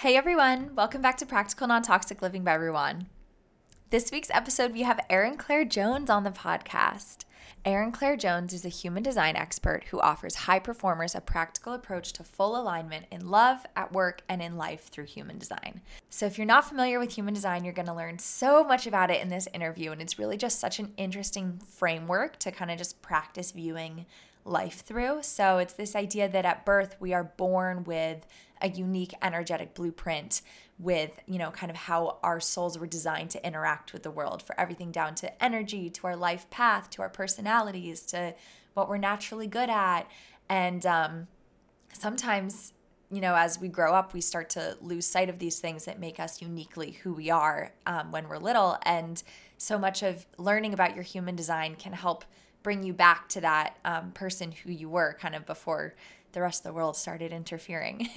Hey everyone, welcome back to Practical Non Toxic Living by Ruan. This week's episode, we have Erin Claire Jones on the podcast. Erin Claire Jones is a human design expert who offers high performers a practical approach to full alignment in love, at work, and in life through human design. So, if you're not familiar with human design, you're going to learn so much about it in this interview. And it's really just such an interesting framework to kind of just practice viewing life through. So, it's this idea that at birth, we are born with a unique energetic blueprint with, you know, kind of how our souls were designed to interact with the world for everything down to energy, to our life path, to our personalities, to what we're naturally good at. And um, sometimes, you know, as we grow up, we start to lose sight of these things that make us uniquely who we are um, when we're little. And so much of learning about your human design can help bring you back to that um, person who you were kind of before the rest of the world started interfering.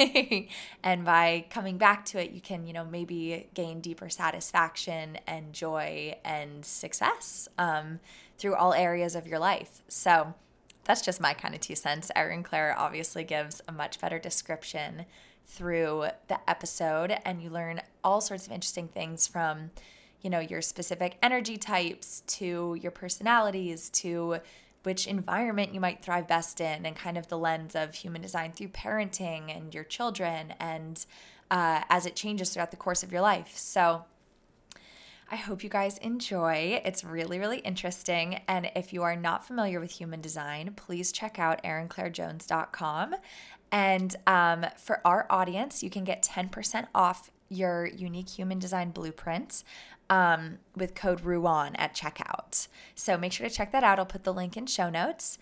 and by coming back to it, you can, you know, maybe gain deeper satisfaction and joy and success um, through all areas of your life. So that's just my kind of two cents. Erin Claire obviously gives a much better description through the episode, and you learn all sorts of interesting things from you know your specific energy types to your personalities to which environment you might thrive best in, and kind of the lens of human design through parenting and your children, and uh, as it changes throughout the course of your life. So, I hope you guys enjoy. It's really, really interesting. And if you are not familiar with human design, please check out erinclairejones.com. And um, for our audience, you can get 10% off your unique human design blueprints um, with code RUAN at checkout. So make sure to check that out. I'll put the link in show notes.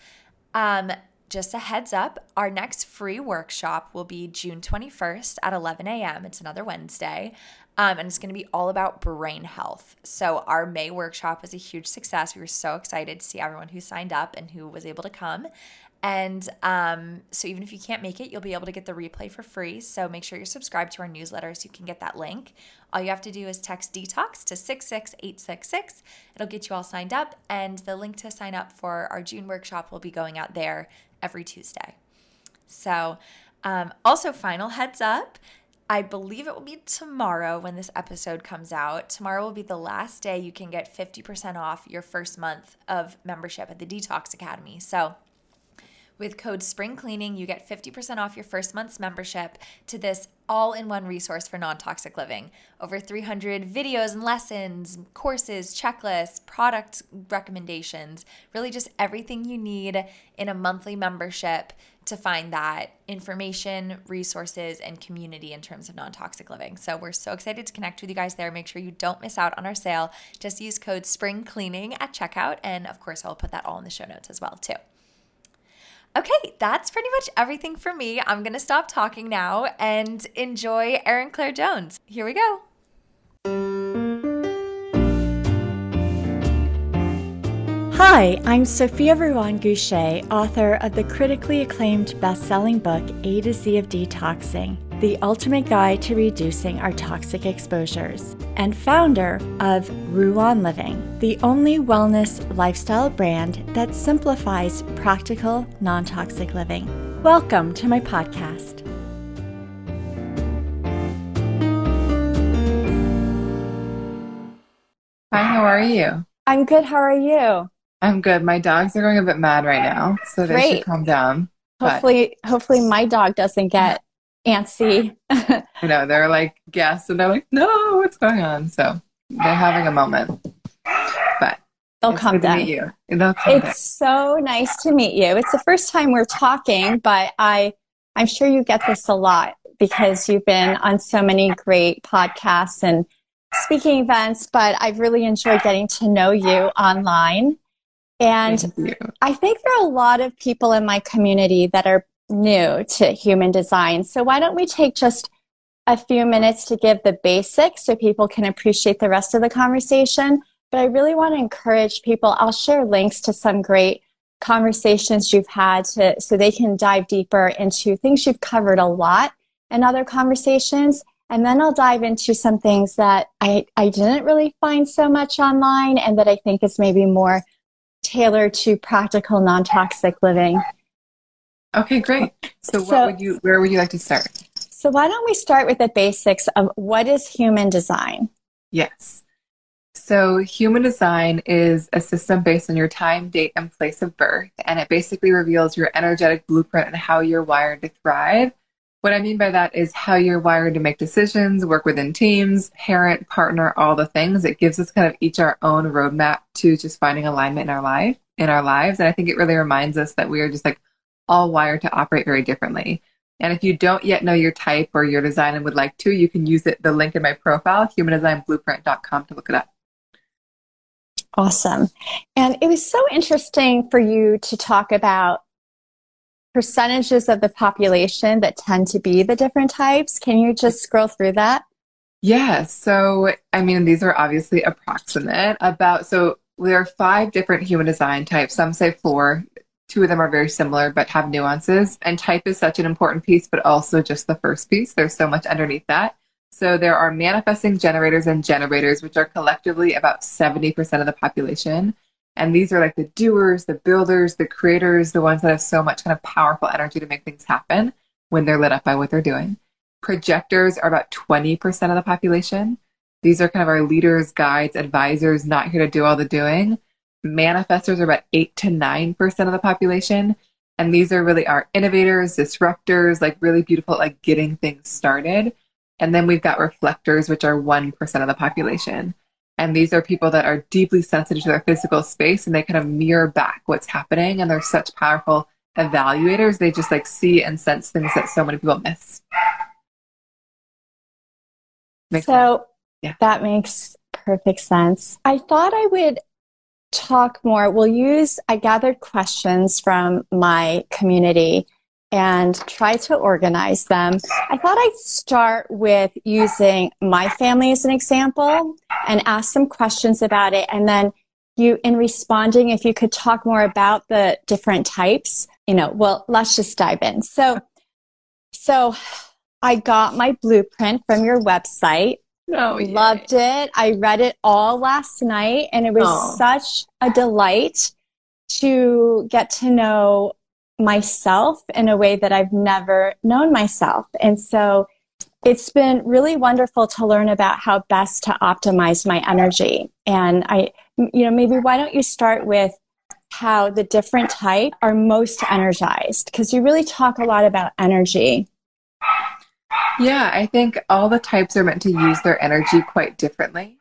Um, just a heads up, our next free workshop will be June 21st at 11 a.m. It's another Wednesday. Um, and it's going to be all about brain health. So, our May workshop was a huge success. We were so excited to see everyone who signed up and who was able to come. And um, so, even if you can't make it, you'll be able to get the replay for free. So, make sure you're subscribed to our newsletter so you can get that link. All you have to do is text detox to 66866. It'll get you all signed up. And the link to sign up for our June workshop will be going out there every Tuesday. So, um, also, final heads up. I believe it will be tomorrow when this episode comes out. Tomorrow will be the last day you can get 50% off your first month of membership at the D-Tox Academy. So, with code Spring Cleaning, you get 50% off your first month's membership to this all in one resource for non toxic living. Over 300 videos and lessons, courses, checklists, product recommendations, really just everything you need in a monthly membership to find that information, resources, and community in terms of non toxic living. So we're so excited to connect with you guys there. Make sure you don't miss out on our sale. Just use code Spring Cleaning at checkout. And of course, I'll put that all in the show notes as well, too. Okay, that's pretty much everything for me. I'm going to stop talking now and enjoy Erin Claire Jones. Here we go. Hi, I'm Sophia Ruan Goucher, author of the critically acclaimed best selling book A to Z of Detoxing the ultimate guide to reducing our toxic exposures, and founder of Ruan Living, the only wellness lifestyle brand that simplifies practical, non toxic living. Welcome to my podcast. Hi, how are you? I'm good. How are you? I'm good. My dogs are going a bit mad right now, so they Great. should calm down. Hopefully, but... hopefully my dog doesn't get antsy. you know, they're like guests and they're like, no, what's going on? So they're having a moment. But they'll come down. Meet you. They'll come it's so nice to meet you. It's the first time we're talking, but I I'm sure you get this a lot because you've been on so many great podcasts and speaking events, but I've really enjoyed getting to know you online. And I think there are a lot of people in my community that are new to human design. So why don't we take just a few minutes to give the basics so people can appreciate the rest of the conversation. But I really want to encourage people. I'll share links to some great conversations you've had to, so they can dive deeper into things you've covered a lot in other conversations. And then I'll dive into some things that I, I didn't really find so much online and that I think is maybe more tailored to practical non toxic living. Okay, great. So, so what would you? Where would you like to start? So, why don't we start with the basics of what is human design? Yes. So, human design is a system based on your time, date, and place of birth. And it basically reveals your energetic blueprint and how you're wired to thrive. What I mean by that is how you're wired to make decisions, work within teams, parent, partner, all the things. It gives us kind of each our own roadmap to just finding alignment in our life, in our lives. And I think it really reminds us that we are just like all wired to operate very differently. And if you don't yet know your type or your design and would like to, you can use it, the link in my profile, humandesignblueprint.com to look it up. Awesome. And it was so interesting for you to talk about percentages of the population that tend to be the different types. Can you just scroll through that? Yeah. So, I mean, these are obviously approximate. About, so there are five different human design types. Some say four. Two of them are very similar but have nuances. And type is such an important piece, but also just the first piece. There's so much underneath that. So there are manifesting generators and generators, which are collectively about 70% of the population. And these are like the doers, the builders, the creators, the ones that have so much kind of powerful energy to make things happen when they're lit up by what they're doing. Projectors are about 20% of the population. These are kind of our leaders, guides, advisors, not here to do all the doing manifestors are about 8 to 9% of the population. And these are really our innovators, disruptors, like really beautiful, like getting things started. And then we've got reflectors, which are 1% of the population. And these are people that are deeply sensitive to their physical space and they kind of mirror back what's happening. And they're such powerful evaluators. They just like see and sense things that so many people miss. Makes so yeah. that makes perfect sense. I thought I would talk more. We'll use, I gathered questions from my community and try to organize them. I thought I'd start with using my family as an example and ask some questions about it. And then you, in responding, if you could talk more about the different types, you know, well, let's just dive in. So, so I got my blueprint from your website Oh, Loved it. I read it all last night and it was oh. such a delight to get to know myself in a way that I've never known myself. And so it's been really wonderful to learn about how best to optimize my energy. And I, you know, maybe why don't you start with how the different type are most energized? Because you really talk a lot about energy. Yeah, I think all the types are meant to use their energy quite differently.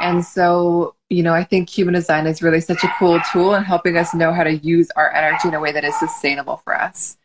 And so, you know, I think human design is really such a cool tool in helping us know how to use our energy in a way that is sustainable for us.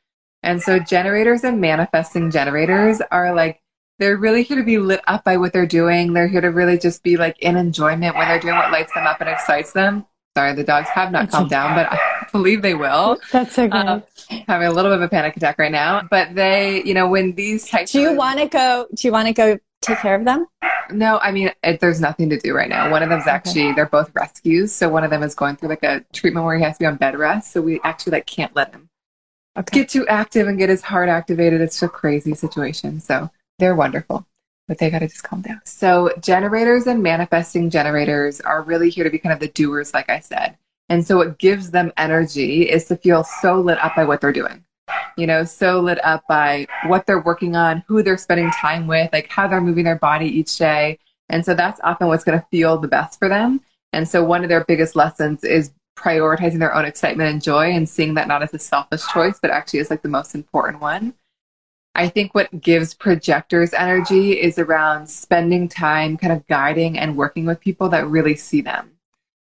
And so, generators and manifesting generators are like, they're really here to be lit up by what they're doing. They're here to really just be like in enjoyment when they're doing what lights them up and excites them. Sorry, the dogs have not calmed down, but I believe they will. That's okay. Um, having a little bit of a panic attack right now. But they, you know, when these types. Do you want to go? Do you want to go take care of them? No, I mean, it, there's nothing to do right now. One of them's actually, okay. they're both rescues. So one of them is going through like a treatment where he has to be on bed rest. So we actually like can't let him okay. get too active and get his heart activated. It's a crazy situation. So they're wonderful but they got to just calm down. So, generators and manifesting generators are really here to be kind of the doers, like I said. And so, what gives them energy is to feel so lit up by what they're doing. You know, so lit up by what they're working on, who they're spending time with, like how they're moving their body each day. And so, that's often what's going to feel the best for them. And so, one of their biggest lessons is prioritizing their own excitement and joy and seeing that not as a selfish choice, but actually as like the most important one. I think what gives projectors energy is around spending time kind of guiding and working with people that really see them,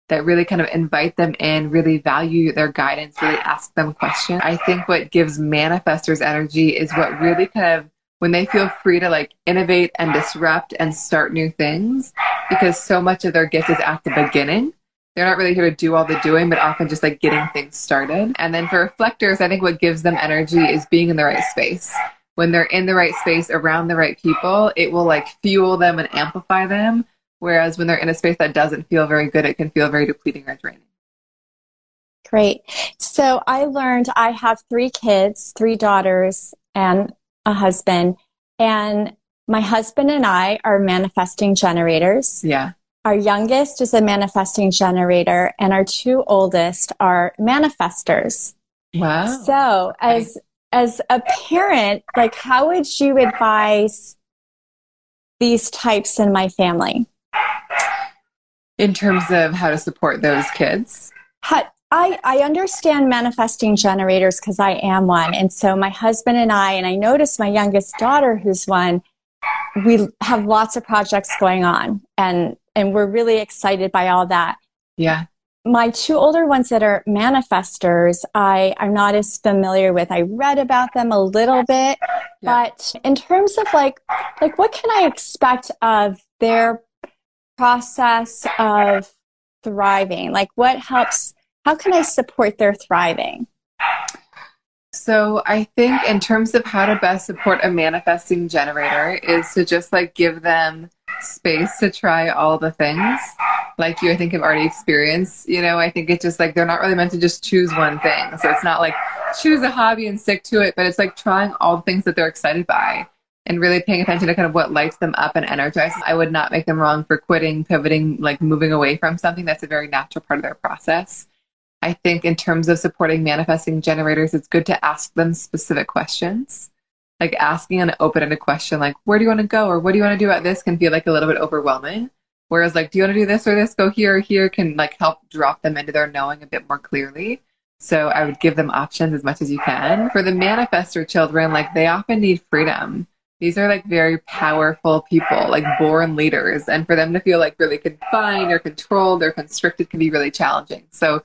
that really kind of invite them in, really value their guidance, really ask them questions. I think what gives manifestors energy is what really kind of when they feel free to like innovate and disrupt and start new things because so much of their gift is at the beginning they're not really here to do all the doing, but often just like getting things started. And then for reflectors, I think what gives them energy is being in the right space when they're in the right space around the right people, it will like fuel them and amplify them. Whereas when they're in a space that doesn't feel very good, it can feel very depleting or draining. Great. So I learned I have three kids, three daughters, and a husband. And my husband and I are manifesting generators. Yeah. Our youngest is a manifesting generator, and our two oldest are manifestors. Wow. So, as as a parent, like how would you advise these types in my family? In terms of how to support those kids? How, I, I understand manifesting generators because I am one. And so my husband and I, and I noticed my youngest daughter, who's one, we have lots of projects going on and, and we're really excited by all that. Yeah. My two older ones that are manifestors, I, I'm not as familiar with. I read about them a little bit, yeah. but in terms of like, like what can I expect of their process of thriving? Like what helps how can I support their thriving? So I think in terms of how to best support a manifesting generator is to just like give them space to try all the things like you I think have already experienced. You know, I think it's just like they're not really meant to just choose one thing. So it's not like choose a hobby and stick to it, but it's like trying all the things that they're excited by and really paying attention to kind of what lights them up and energizes. I would not make them wrong for quitting, pivoting, like moving away from something. That's a very natural part of their process. I think in terms of supporting manifesting generators, it's good to ask them specific questions. Like asking an open ended question, like, where do you want to go? Or what do you want to do about this can feel like a little bit overwhelming. Whereas, like, do you want to do this or this? Go here or here can like help drop them into their knowing a bit more clearly. So I would give them options as much as you can. For the manifestor children, like, they often need freedom. These are like very powerful people, like born leaders. And for them to feel like really confined or controlled or constricted can be really challenging. So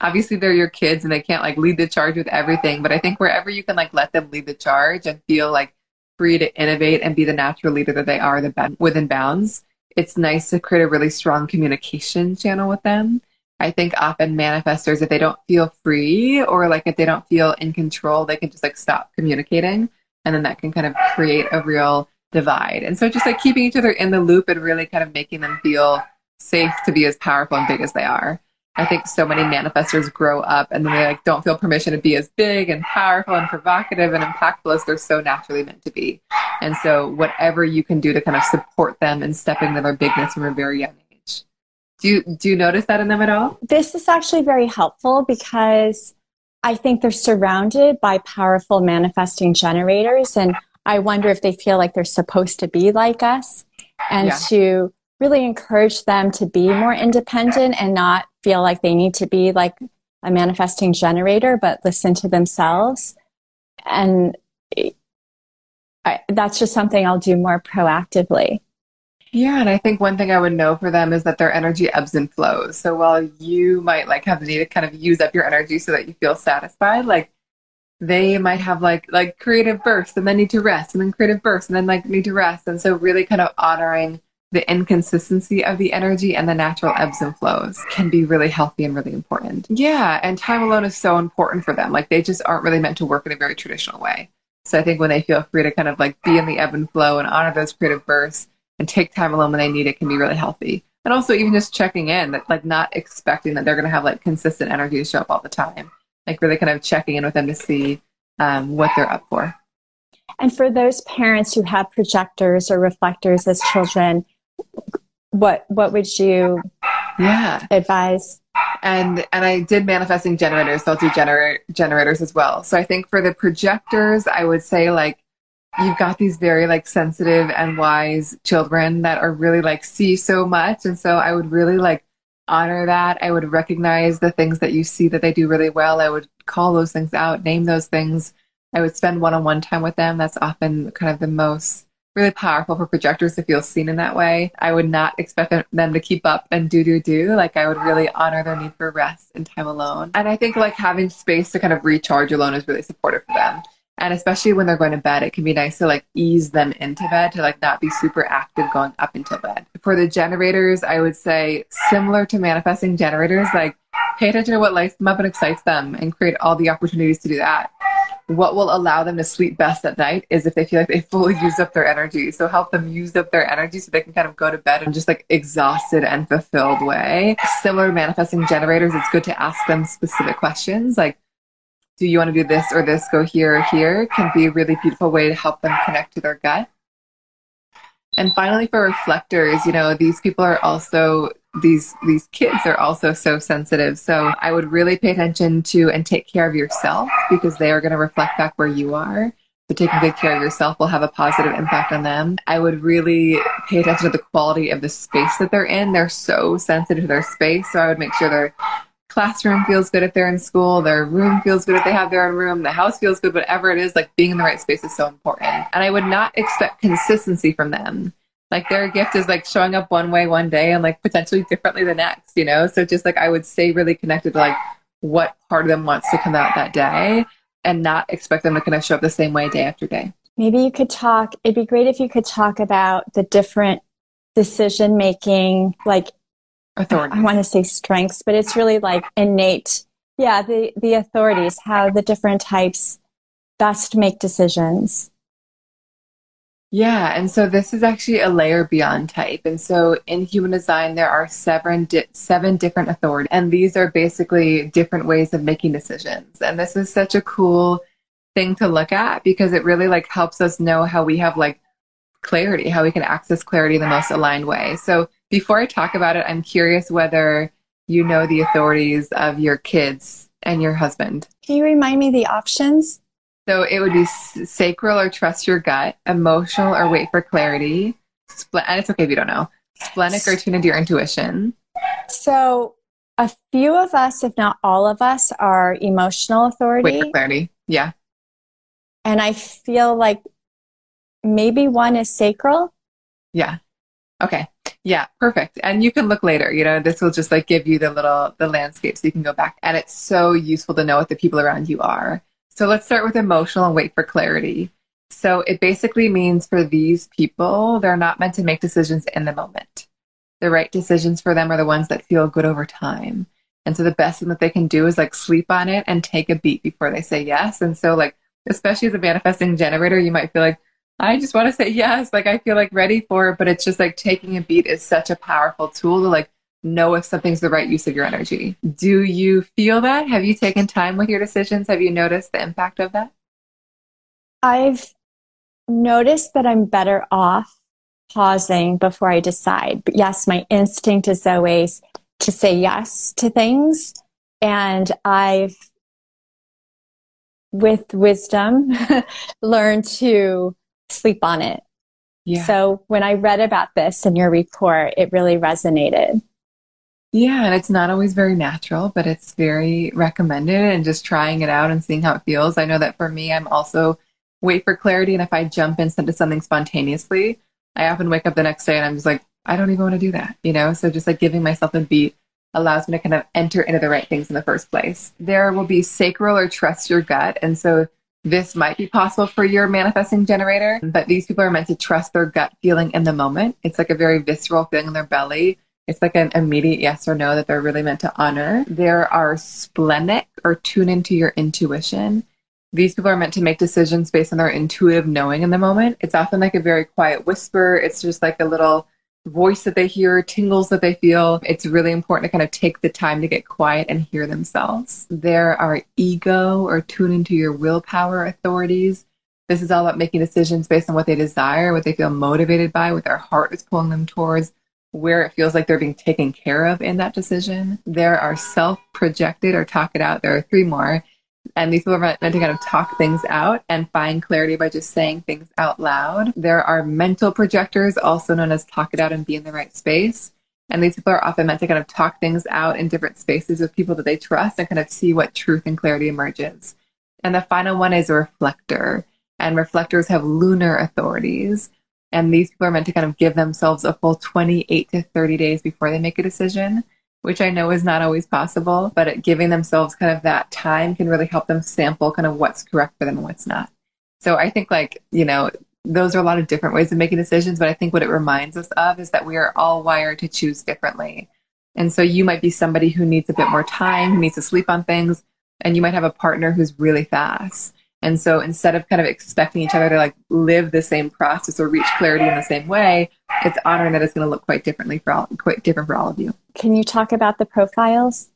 obviously they're your kids and they can't like lead the charge with everything but i think wherever you can like let them lead the charge and feel like free to innovate and be the natural leader that they are the within bounds it's nice to create a really strong communication channel with them i think often manifestors if they don't feel free or like if they don't feel in control they can just like stop communicating and then that can kind of create a real divide and so just like keeping each other in the loop and really kind of making them feel safe to be as powerful and big as they are I think so many manifestors grow up and they like don't feel permission to be as big and powerful and provocative and impactful as they're so naturally meant to be. And so whatever you can do to kind of support them and step into their bigness from a very young age. Do you do you notice that in them at all? This is actually very helpful because I think they're surrounded by powerful manifesting generators and I wonder if they feel like they're supposed to be like us and yeah. to really encourage them to be more independent and not feel like they need to be like a manifesting generator, but listen to themselves. And eh, I, that's just something I'll do more proactively. Yeah, and I think one thing I would know for them is that their energy ebbs and flows. So while you might like have the need to kind of use up your energy so that you feel satisfied, like they might have like like creative bursts and then need to rest and then creative bursts and then like need to rest. And so really kind of honoring the inconsistency of the energy and the natural ebbs and flows can be really healthy and really important. Yeah, and time alone is so important for them. Like they just aren't really meant to work in a very traditional way. So I think when they feel free to kind of like be in the ebb and flow and honor those creative bursts and take time alone when they need it can be really healthy. And also even just checking in that like not expecting that they're going to have like consistent energy to show up all the time. Like really kind of checking in with them to see um, what they're up for. And for those parents who have projectors or reflectors as children, what what would you yeah advise and and i did manifesting generators so i'll do gener- generators as well so i think for the projectors i would say like you've got these very like sensitive and wise children that are really like see so much and so i would really like honor that i would recognize the things that you see that they do really well i would call those things out name those things i would spend one-on-one time with them that's often kind of the most really powerful for projectors to feel seen in that way. I would not expect them to keep up and do, do, do. Like, I would really honor their need for rest and time alone. And I think like having space to kind of recharge alone is really supportive for them. And especially when they're going to bed, it can be nice to like ease them into bed to like not be super active going up until bed. For the generators, I would say similar to manifesting generators, like pay attention to what lights them up and excites them and create all the opportunities to do that what will allow them to sleep best at night is if they feel like they fully use up their energy. So help them use up their energy so they can kind of go to bed in just like exhausted and fulfilled way. Similar manifesting generators, it's good to ask them specific questions like, do you want to do this or this, go here or here, can be a really beautiful way to help them connect to their gut. And finally, for reflectors, you know, these people are also these these kids are also so sensitive. So I would really pay attention to and take care of yourself because they are going to reflect back where you are. So taking good care of yourself will have a positive impact on them. I would really pay attention to the quality of the space that they're in. They're so sensitive to their space. So I would make sure their classroom feels good if they're in school, their room feels good if they have their own room, the house feels good, whatever it is, like being in the right space is so important. And I would not expect consistency from them. Like their gift is like showing up one way one day and like potentially differently the next, you know? So just like I would stay really connected to like what part of them wants to come out that day and not expect them to kind of show up the same way day after day. Maybe you could talk, it'd be great if you could talk about the different decision making, like authority. I want to say strengths, but it's really like innate. Yeah, the, the authorities, how the different types best make decisions. Yeah, and so this is actually a layer beyond type. And so in human design, there are seven di- seven different authorities, and these are basically different ways of making decisions. And this is such a cool thing to look at because it really like helps us know how we have like clarity, how we can access clarity in the most aligned way. So before I talk about it, I'm curious whether you know the authorities of your kids and your husband. Can you remind me the options? So it would be sacral or trust your gut, emotional or wait for clarity, spl- and it's okay if you don't know, splenic or tune into your intuition. So a few of us, if not all of us, are emotional authority. Wait for clarity. Yeah. And I feel like maybe one is sacral. Yeah. Okay. Yeah, perfect. And you can look later. You know, this will just like give you the little the landscape so you can go back. And it's so useful to know what the people around you are. So let's start with emotional and wait for clarity. So it basically means for these people, they're not meant to make decisions in the moment. The right decisions for them are the ones that feel good over time. And so the best thing that they can do is like sleep on it and take a beat before they say yes. And so like, especially as a manifesting generator, you might feel like, I just want to say yes. Like I feel like ready for it, but it's just like taking a beat is such a powerful tool to like know if something's the right use of your energy. Do you feel that? Have you taken time with your decisions? Have you noticed the impact of that? I've noticed that I'm better off pausing before I decide. But yes, my instinct is always to say yes to things. And I've, with wisdom, learned to sleep on it. Yeah. So when I read about this in your report, it really resonated. Yeah, and it's not always very natural, but it's very recommended and just trying it out and seeing how it feels. I know that for me, I'm also wait for clarity. And if I jump into something spontaneously, I often wake up the next day and I'm just like, I don't even want to do that, you know? So just like giving myself a beat allows me to kind of enter into the right things in the first place. There will be sacral or trust your gut. And so this might be possible for your manifesting generator, but these people are meant to trust their gut feeling in the moment. It's like a very visceral feeling in their belly it's like an immediate yes or no that they're really meant to honor. There are splenic or tune into your intuition. These people are meant to make decisions based on their intuitive knowing in the moment. It's often like a very quiet whisper. It's just like a little voice that they hear, tingles that they feel. It's really important to kind of take the time to get quiet and hear themselves. There are ego or tune into your willpower authorities. This is all about making decisions based on what they desire, what they feel motivated by, what their heart is pulling them towards where it feels like they're being taken care of in that decision. There are self projected or talk it out. There are three more. And these people are meant to kind of talk things out and find clarity by just saying things out loud. There are mental projectors, also known as talk it out and be in the right space. And these people are often meant to kind of talk things out in different spaces with people that they trust and kind of see what truth and clarity emerges. And the final one is a reflector. And reflectors have lunar authorities. And these people are meant to kind of give themselves a full 28 to 30 days before they make a decision, which I know is not always possible, but giving themselves kind of that time can really help them sample kind of what's correct for them and what's not. So I think like, you know, those are a lot of different ways of making decisions, but I think what it reminds us of is that we are all wired to choose differently. And so you might be somebody who needs a bit more time, who needs to sleep on things, and you might have a partner who's really fast. And so instead of kind of expecting each other to like live the same process or reach clarity in the same way, it's honoring that it's going to look quite differently for all, quite different for all of you. Can you talk about the profiles?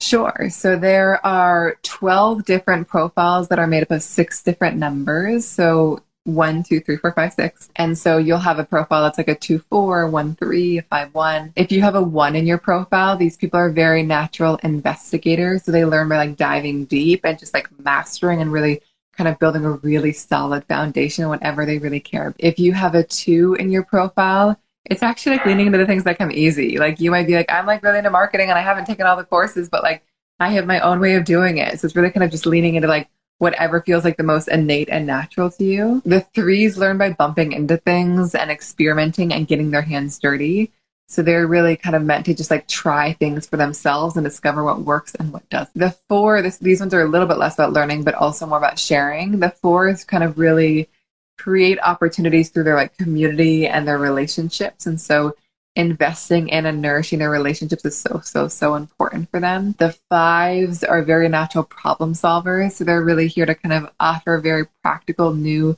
Sure. So there are 12 different profiles that are made up of six different numbers. So one, two, three, four, five, six. And so you'll have a profile that's like a two, four, one, three, a five, one. If you have a one in your profile, these people are very natural investigators. So they learn by like diving deep and just like mastering and really kind of building a really solid foundation whatever they really care. If you have a two in your profile, it's actually like leaning into the things that come easy. Like you might be like, I'm like really into marketing and I haven't taken all the courses, but like I have my own way of doing it. So it's really kind of just leaning into like whatever feels like the most innate and natural to you. The threes learn by bumping into things and experimenting and getting their hands dirty. So they're really kind of meant to just like try things for themselves and discover what works and what doesn't. The four, this, these ones are a little bit less about learning, but also more about sharing. The four is kind of really create opportunities through their like community and their relationships. And so investing in and nourishing their relationships is so, so, so important for them. The fives are very natural problem solvers. So they're really here to kind of offer very practical, new,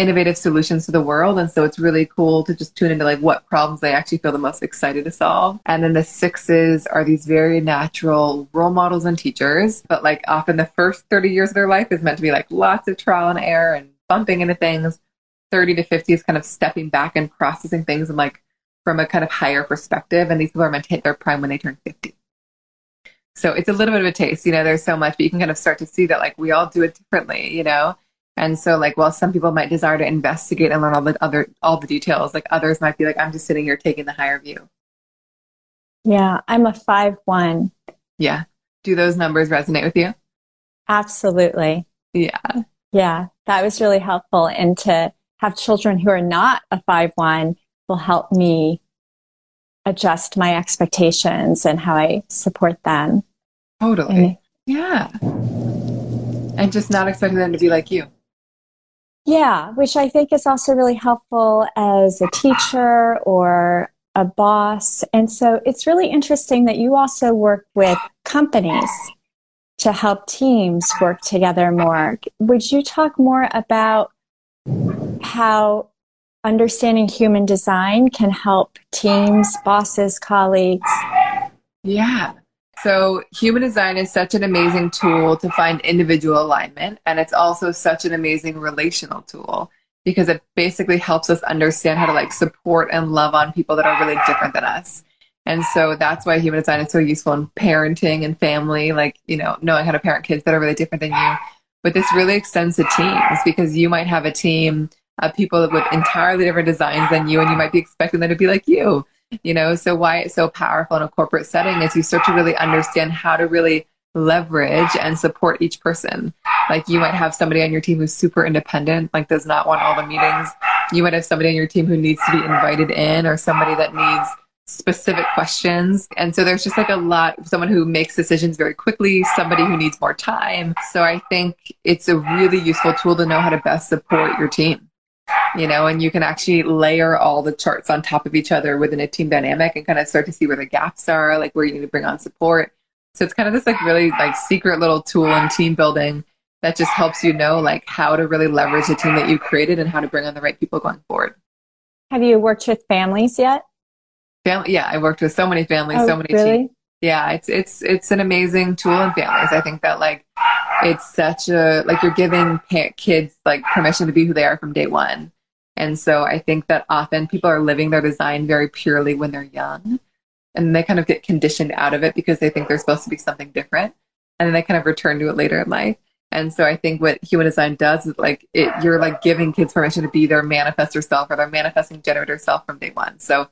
innovative solutions to the world. And so it's really cool to just tune into like what problems they actually feel the most excited to solve. And then the sixes are these very natural role models and teachers. But like often the first 30 years of their life is meant to be like lots of trial and error and bumping into things. 30 to 50 is kind of stepping back and processing things and like from a kind of higher perspective. And these people are meant to hit their prime when they turn 50. So it's a little bit of a taste, you know, there's so much, but you can kind of start to see that like we all do it differently, you know? And so like while some people might desire to investigate and learn all the other all the details, like others might be like, I'm just sitting here taking the higher view. Yeah, I'm a five one. Yeah. Do those numbers resonate with you? Absolutely. Yeah. Yeah. That was really helpful. And to have children who are not a five one will help me adjust my expectations and how I support them. Totally. And, yeah. And just not expecting them to be like you. Yeah, which I think is also really helpful as a teacher or a boss. And so it's really interesting that you also work with companies to help teams work together more. Would you talk more about how understanding human design can help teams, bosses, colleagues? Yeah. So, human design is such an amazing tool to find individual alignment, and it's also such an amazing relational tool because it basically helps us understand how to like support and love on people that are really different than us. And so that's why human design is so useful in parenting and family, like, you know, knowing how to parent kids that are really different than you. But this really extends to teams because you might have a team of people with entirely different designs than you, and you might be expecting them to be like you you know so why it's so powerful in a corporate setting is you start to really understand how to really leverage and support each person. Like you might have somebody on your team who's super independent like does not want all the meetings. You might have somebody on your team who needs to be invited in or somebody that needs specific questions. And so there's just like a lot someone who makes decisions very quickly somebody who needs more time. So i think it's a really useful tool to know how to best support your team you know, and you can actually layer all the charts on top of each other within a team dynamic and kind of start to see where the gaps are, like where you need to bring on support. So it's kind of this like really like secret little tool in team building that just helps you know like how to really leverage the team that you created and how to bring on the right people going forward. Have you worked with families yet? Family, yeah, I worked with so many families, oh, so many really? teams. Yeah, it's it's it's an amazing tool in families. I think that like it's such a like you're giving kids like permission to be who they are from day one and so I think that often people are living their design very purely when they're young. And they kind of get conditioned out of it because they think they're supposed to be something different. And then they kind of return to it later in life. And so I think what human design does is like it, you're like giving kids permission to be their manifestor self or their manifesting generator self from day one. So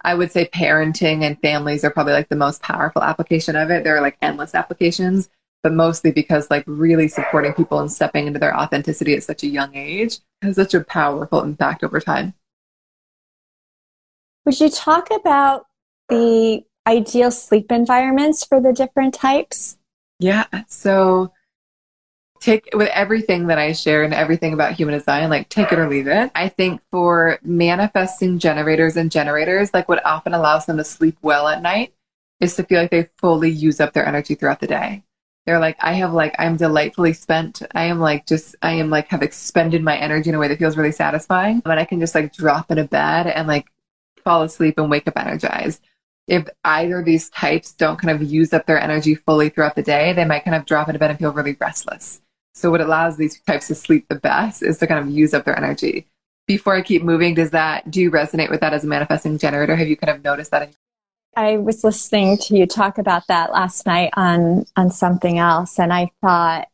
I would say parenting and families are probably like the most powerful application of it. There are like endless applications, but mostly because like really supporting people and stepping into their authenticity at such a young age has such a powerful impact over time. Would you talk about the ideal sleep environments for the different types? Yeah. So take with everything that I share and everything about human design, like take it or leave it. I think for manifesting generators and generators, like what often allows them to sleep well at night is to feel like they fully use up their energy throughout the day they're like i have like i'm delightfully spent i am like just i am like have expended my energy in a way that feels really satisfying and i can just like drop in a bed and like fall asleep and wake up energized if either of these types don't kind of use up their energy fully throughout the day they might kind of drop into bed and feel really restless So what allows these types to sleep the best is to kind of use up their energy. Before I keep moving, does that do you resonate with that as a manifesting generator? Have you kind of noticed that? I was listening to you talk about that last night on on something else, and I thought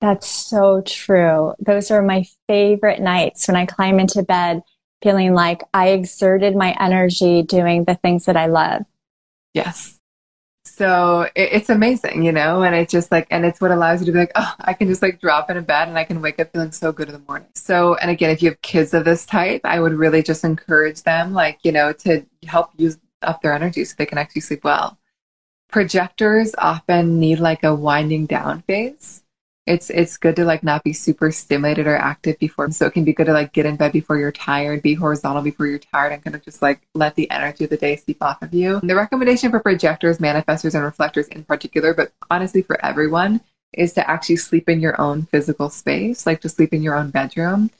that's so true. Those are my favorite nights when I climb into bed feeling like I exerted my energy doing the things that I love. Yes. So it, it's amazing, you know, and it's just like, and it's what allows you to be like, oh, I can just like drop in a bed and I can wake up feeling so good in the morning. So, and again, if you have kids of this type, I would really just encourage them, like, you know, to help use up their energy so they can actually sleep well. Projectors often need like a winding down phase. It's it's good to like not be super stimulated or active before so it can be good to like get in bed before you're tired be horizontal before you're tired and kind of just like let the energy of the day seep off of you. The recommendation for projectors manifestors and reflectors in particular but honestly for everyone is to actually sleep in your own physical space like to sleep in your own bedroom.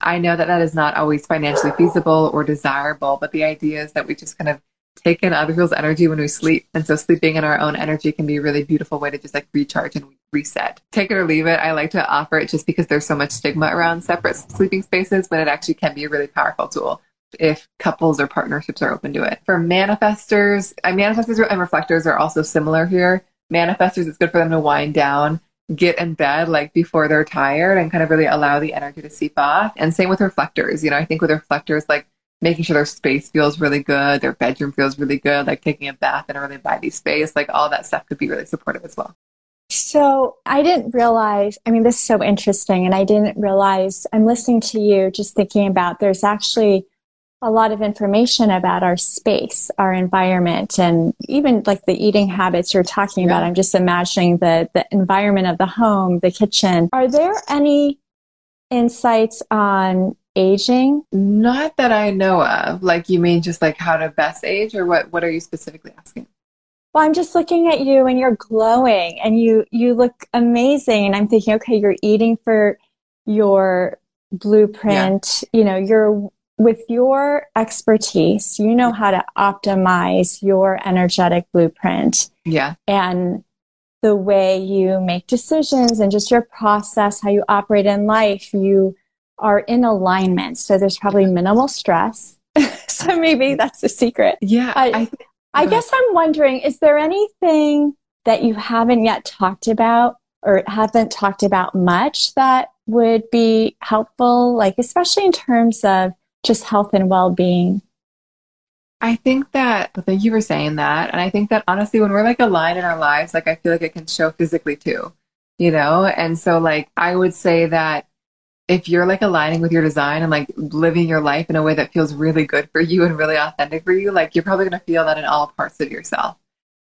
I know that that is not always financially feasible or desirable but the idea is that we just kind of take in other people's energy when we sleep. And so sleeping in our own energy can be a really beautiful way to just like recharge and reset. Take it or leave it. I like to offer it just because there's so much stigma around separate sleeping spaces, but it actually can be a really powerful tool if couples or partnerships are open to it. For manifestors, uh, manifestors and reflectors are also similar here. Manifestors, it's good for them to wind down, get in bed like before they're tired and kind of really allow the energy to seep off. And same with reflectors. You know, I think with reflectors, like making sure their space feels really good, their bedroom feels really good, like taking a bath in a really vibey space, like all that stuff could be really supportive as well. So I didn't realize, I mean, this is so interesting. And I didn't realize, I'm listening to you just thinking about there's actually a lot of information about our space, our environment, and even like the eating habits you're talking yeah. about. I'm just imagining the, the environment of the home, the kitchen. Are there any insights on aging? Not that I know of. Like you mean just like how to best age or what what are you specifically asking? Well, I'm just looking at you and you're glowing and you you look amazing and I'm thinking okay, you're eating for your blueprint, yeah. you know, you're with your expertise, you know how to optimize your energetic blueprint. Yeah. And the way you make decisions and just your process, how you operate in life, you are in alignment. So there's probably minimal stress. so maybe that's the secret. Yeah. I, I guess I'm wondering is there anything that you haven't yet talked about or haven't talked about much that would be helpful, like especially in terms of just health and well being? I think that, well, thank you for saying that. And I think that honestly, when we're like aligned in our lives, like I feel like it can show physically too, you know? And so, like, I would say that if you're like aligning with your design and like living your life in a way that feels really good for you and really authentic for you, like you're probably going to feel that in all parts of yourself,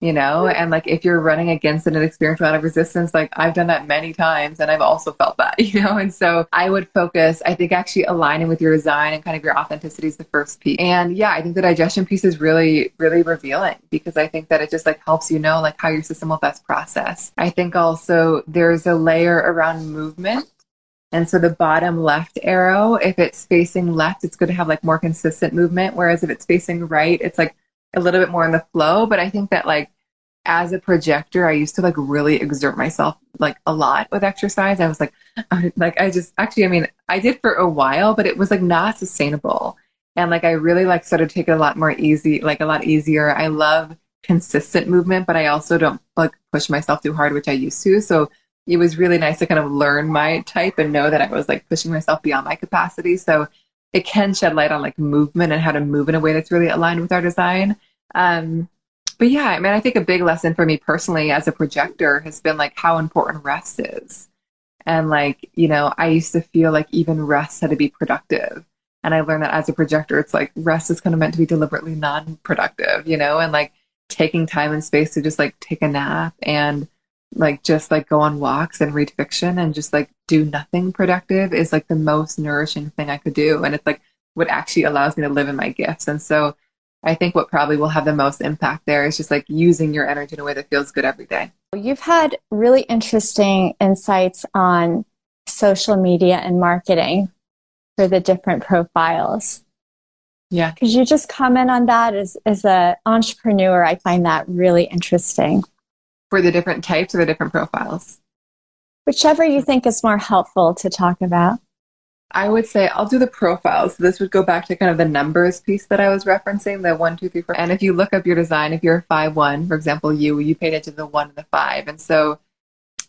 you know? And like if you're running against it and experiencing a lot of resistance, like I've done that many times and I've also felt that, you know? And so I would focus, I think actually aligning with your design and kind of your authenticity is the first piece. And yeah, I think the digestion piece is really, really revealing because I think that it just like helps you know like how your system will best process. I think also there's a layer around movement and so the bottom left arrow, if it's facing left, it's good to have like more consistent movement. Whereas if it's facing right, it's like a little bit more in the flow. But I think that like as a projector, I used to like really exert myself like a lot with exercise. I was like, I, like I just actually, I mean, I did for a while, but it was like not sustainable. And like I really like started to take it a lot more easy, like a lot easier. I love consistent movement, but I also don't like push myself too hard, which I used to. So it was really nice to kind of learn my type and know that I was like pushing myself beyond my capacity. So it can shed light on like movement and how to move in a way that's really aligned with our design. Um, but yeah, I mean, I think a big lesson for me personally as a projector has been like how important rest is. And like, you know, I used to feel like even rest had to be productive. And I learned that as a projector, it's like rest is kind of meant to be deliberately non productive, you know, and like taking time and space to just like take a nap and like just like go on walks and read fiction and just like do nothing productive is like the most nourishing thing I could do. And it's like what actually allows me to live in my gifts. And so I think what probably will have the most impact there is just like using your energy in a way that feels good every day. You've had really interesting insights on social media and marketing for the different profiles. Yeah. Could you just comment on that as, as an entrepreneur? I find that really interesting for the different types or the different profiles? whichever you think is more helpful to talk about. I would say I'll do the profiles. This would go back to kind of the numbers piece that I was referencing, the one, two, three, four. And if you look up your design, if you're a five one, for example, you you paid attention to the one and the five. And so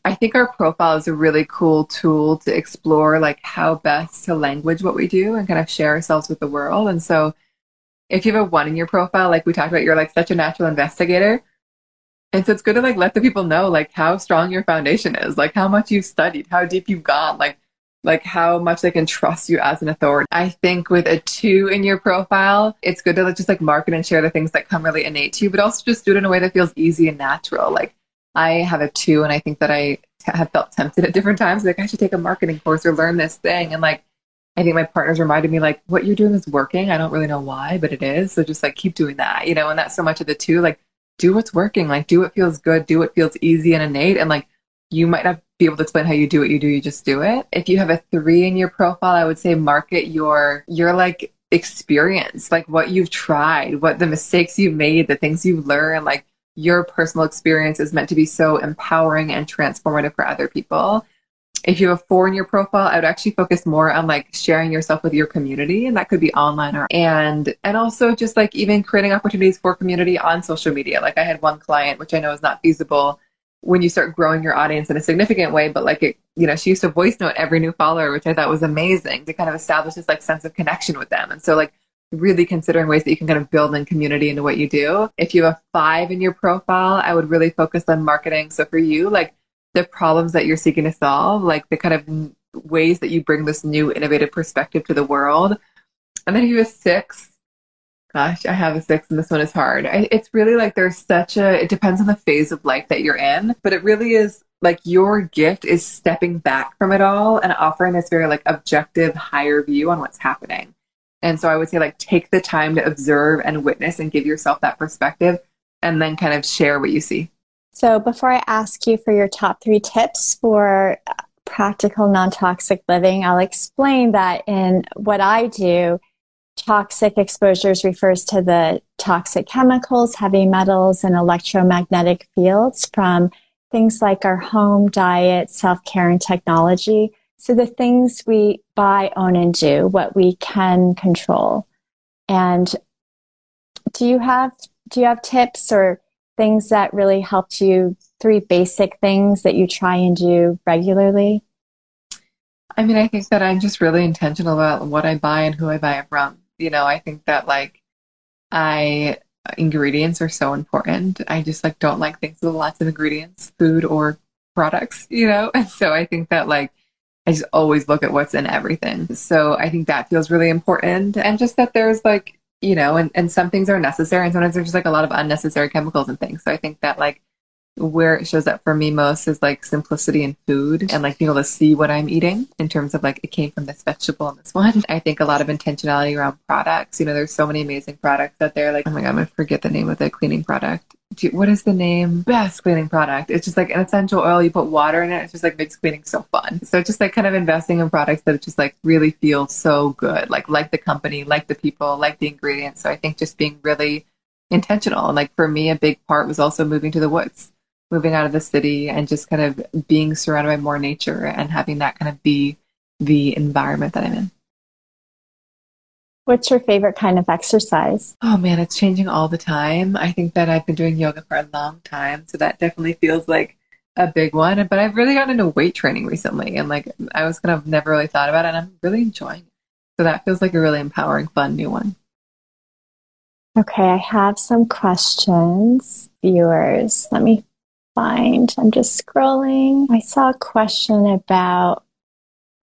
I think our profile is a really cool tool to explore like how best to language what we do and kind of share ourselves with the world. And so if you have a one in your profile, like we talked about, you're like such a natural investigator. And so it's good to like let the people know like how strong your foundation is, like how much you've studied, how deep you've gone, like like how much they can trust you as an authority. I think with a two in your profile, it's good to just like market and share the things that come really innate to you, but also just do it in a way that feels easy and natural. Like I have a two, and I think that I t- have felt tempted at different times. Like I should take a marketing course or learn this thing. And like I think my partners reminded me like what you're doing is working. I don't really know why, but it is. So just like keep doing that, you know. And that's so much of the two. Like do what's working. Like do what feels good. Do what feels easy and innate. And like you might not be able to explain how you do what you do you just do it if you have a three in your profile i would say market your your like experience like what you've tried what the mistakes you've made the things you've learned like your personal experience is meant to be so empowering and transformative for other people if you have four in your profile i would actually focus more on like sharing yourself with your community and that could be online or and and also just like even creating opportunities for community on social media. Like i had one client which i know is not feasible when you start growing your audience in a significant way but like it you know she used to voice note every new follower which i thought was amazing to kind of establish this like sense of connection with them. And so like really considering ways that you can kind of build in community into what you do. If you have five in your profile i would really focus on marketing. So for you like the problems that you're seeking to solve like the kind of ways that you bring this new innovative perspective to the world and then you have six Gosh, I have a six, and this one is hard. It's really like there's such a, it depends on the phase of life that you're in, but it really is like your gift is stepping back from it all and offering this very like objective, higher view on what's happening. And so I would say, like, take the time to observe and witness and give yourself that perspective and then kind of share what you see. So, before I ask you for your top three tips for uh, practical non toxic living, I'll explain that in what I do toxic exposures refers to the toxic chemicals, heavy metals, and electromagnetic fields from things like our home, diet, self care, and technology. So the things we buy, own, and do, what we can control. And do you have do you have tips or things that really helped you? Three basic things that you try and do regularly. I mean, I think that I'm just really intentional about what I buy and who I buy it from you know, I think that like I ingredients are so important. I just like don't like things with lots of ingredients, food or products, you know? And so I think that like I just always look at what's in everything. So I think that feels really important. And just that there's like, you know, and, and some things are necessary and sometimes there's just like a lot of unnecessary chemicals and things. So I think that like where it shows up for me most is like simplicity in food and like being able to see what I'm eating in terms of like it came from this vegetable and this one. I think a lot of intentionality around products. You know, there's so many amazing products out there. Like, oh my God, I'm going to forget the name of the cleaning product. You, what is the name? Best cleaning product. It's just like an essential oil. You put water in it. It's just like makes cleaning so fun. So just like kind of investing in products that just like really feel so good. Like, like the company, like the people, like the ingredients. So I think just being really intentional. And like for me, a big part was also moving to the woods moving out of the city and just kind of being surrounded by more nature and having that kind of be the environment that I'm in. What's your favorite kind of exercise? Oh man, it's changing all the time. I think that I've been doing yoga for a long time, so that definitely feels like a big one. But I've really gotten into weight training recently, and like I was kind of never really thought about it, and I'm really enjoying it. So that feels like a really empowering, fun new one. Okay, I have some questions, viewers. Let me find. I'm just scrolling. I saw a question about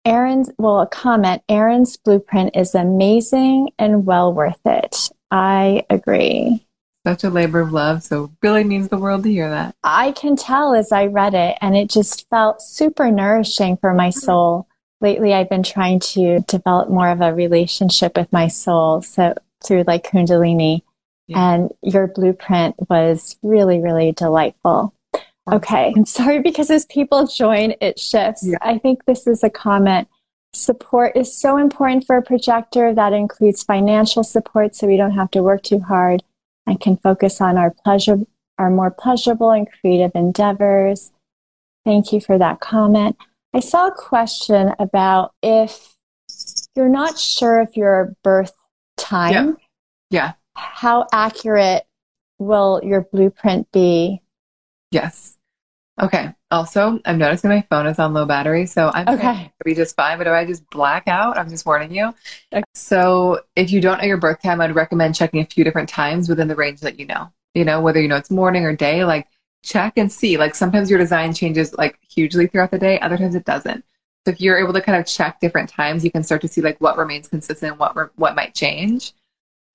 Erin's, well, a comment. Erin's blueprint is amazing and well worth it. I agree. Such a labor of love. So, really means the world to hear that. I can tell as I read it, and it just felt super nourishing for my soul. Lately, I've been trying to develop more of a relationship with my soul. So, through like Kundalini. Yeah. And your blueprint was really, really delightful. Okay. I'm sorry because as people join, it shifts. Yeah. I think this is a comment. Support is so important for a projector. That includes financial support so we don't have to work too hard and can focus on our pleasure, our more pleasurable and creative endeavors. Thank you for that comment. I saw a question about if you're not sure if your birth time, yeah. yeah. how accurate will your blueprint be? Yes. Okay. Also, I'm noticing my phone is on low battery, so I'm okay. be just fine. But if I just black out, I'm just warning you. Okay. So, if you don't know your birth time, I'd recommend checking a few different times within the range that you know. You know, whether you know it's morning or day, like check and see. Like sometimes your design changes like hugely throughout the day, other times it doesn't. So if you're able to kind of check different times, you can start to see like what remains consistent, what re- what might change.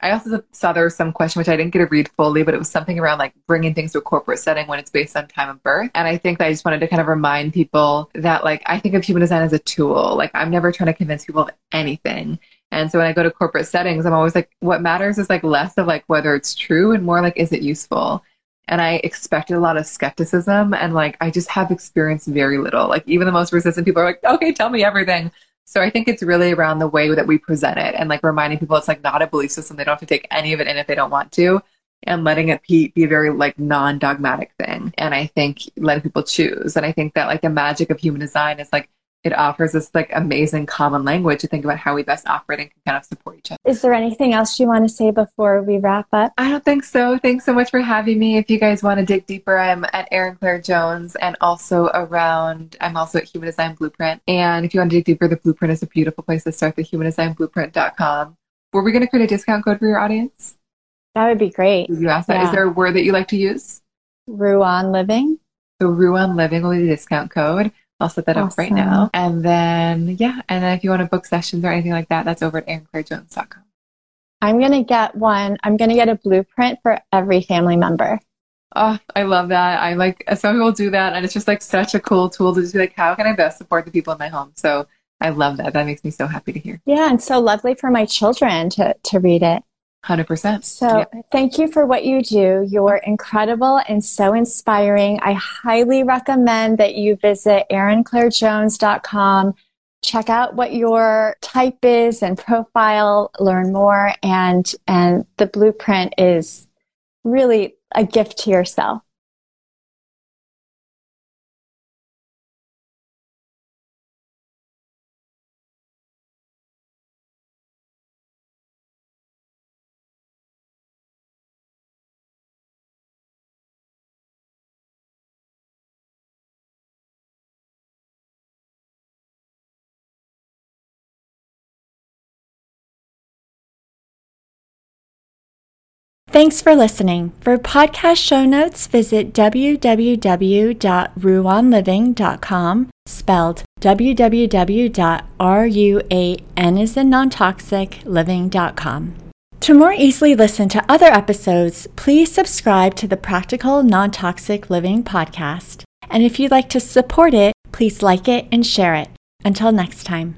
I also saw there was some question which I didn't get to read fully, but it was something around like bringing things to a corporate setting when it's based on time of birth. And I think that I just wanted to kind of remind people that like I think of human design as a tool. Like I'm never trying to convince people of anything. And so when I go to corporate settings, I'm always like, what matters is like less of like whether it's true and more like, is it useful? And I expected a lot of skepticism and like I just have experienced very little. Like even the most resistant people are like, okay, tell me everything. So I think it's really around the way that we present it and like reminding people it's like not a belief system. They don't have to take any of it in if they don't want to and letting it be, be a very like non-dogmatic thing. And I think letting people choose. And I think that like the magic of human design is like it offers this like amazing common language to think about how we best operate and can kind of support each other. Is there anything else you want to say before we wrap up? I don't think so. Thanks so much for having me. If you guys want to dig deeper, I'm at Erin Claire Jones and also around, I'm also at Human Design Blueprint. And if you want to dig deeper, the blueprint is a beautiful place to start, the humandesignblueprint.com. Were we going to create a discount code for your audience? That would be great. You asked that. Yeah. Is there a word that you like to use? Ruan Living. So Ruan Living will be the discount code. I'll set that awesome. up right now. And then, yeah. And then if you want to book sessions or anything like that, that's over at erinclairejones.com. I'm going to get one. I'm going to get a blueprint for every family member. Oh, I love that. I like, some people do that. And it's just like such a cool tool to just be like, how can I best support the people in my home? So I love that. That makes me so happy to hear. Yeah. And so lovely for my children to, to read it. 100%. So, thank you for what you do. You're incredible and so inspiring. I highly recommend that you visit erinclairejones.com. Check out what your type is and profile, learn more and and the blueprint is really a gift to yourself. Thanks for listening. For podcast show notes, visit www.ruanliving.com, spelled www.ruan To more easily listen to other episodes, please subscribe to the Practical Non Toxic Living podcast. And if you'd like to support it, please like it and share it. Until next time.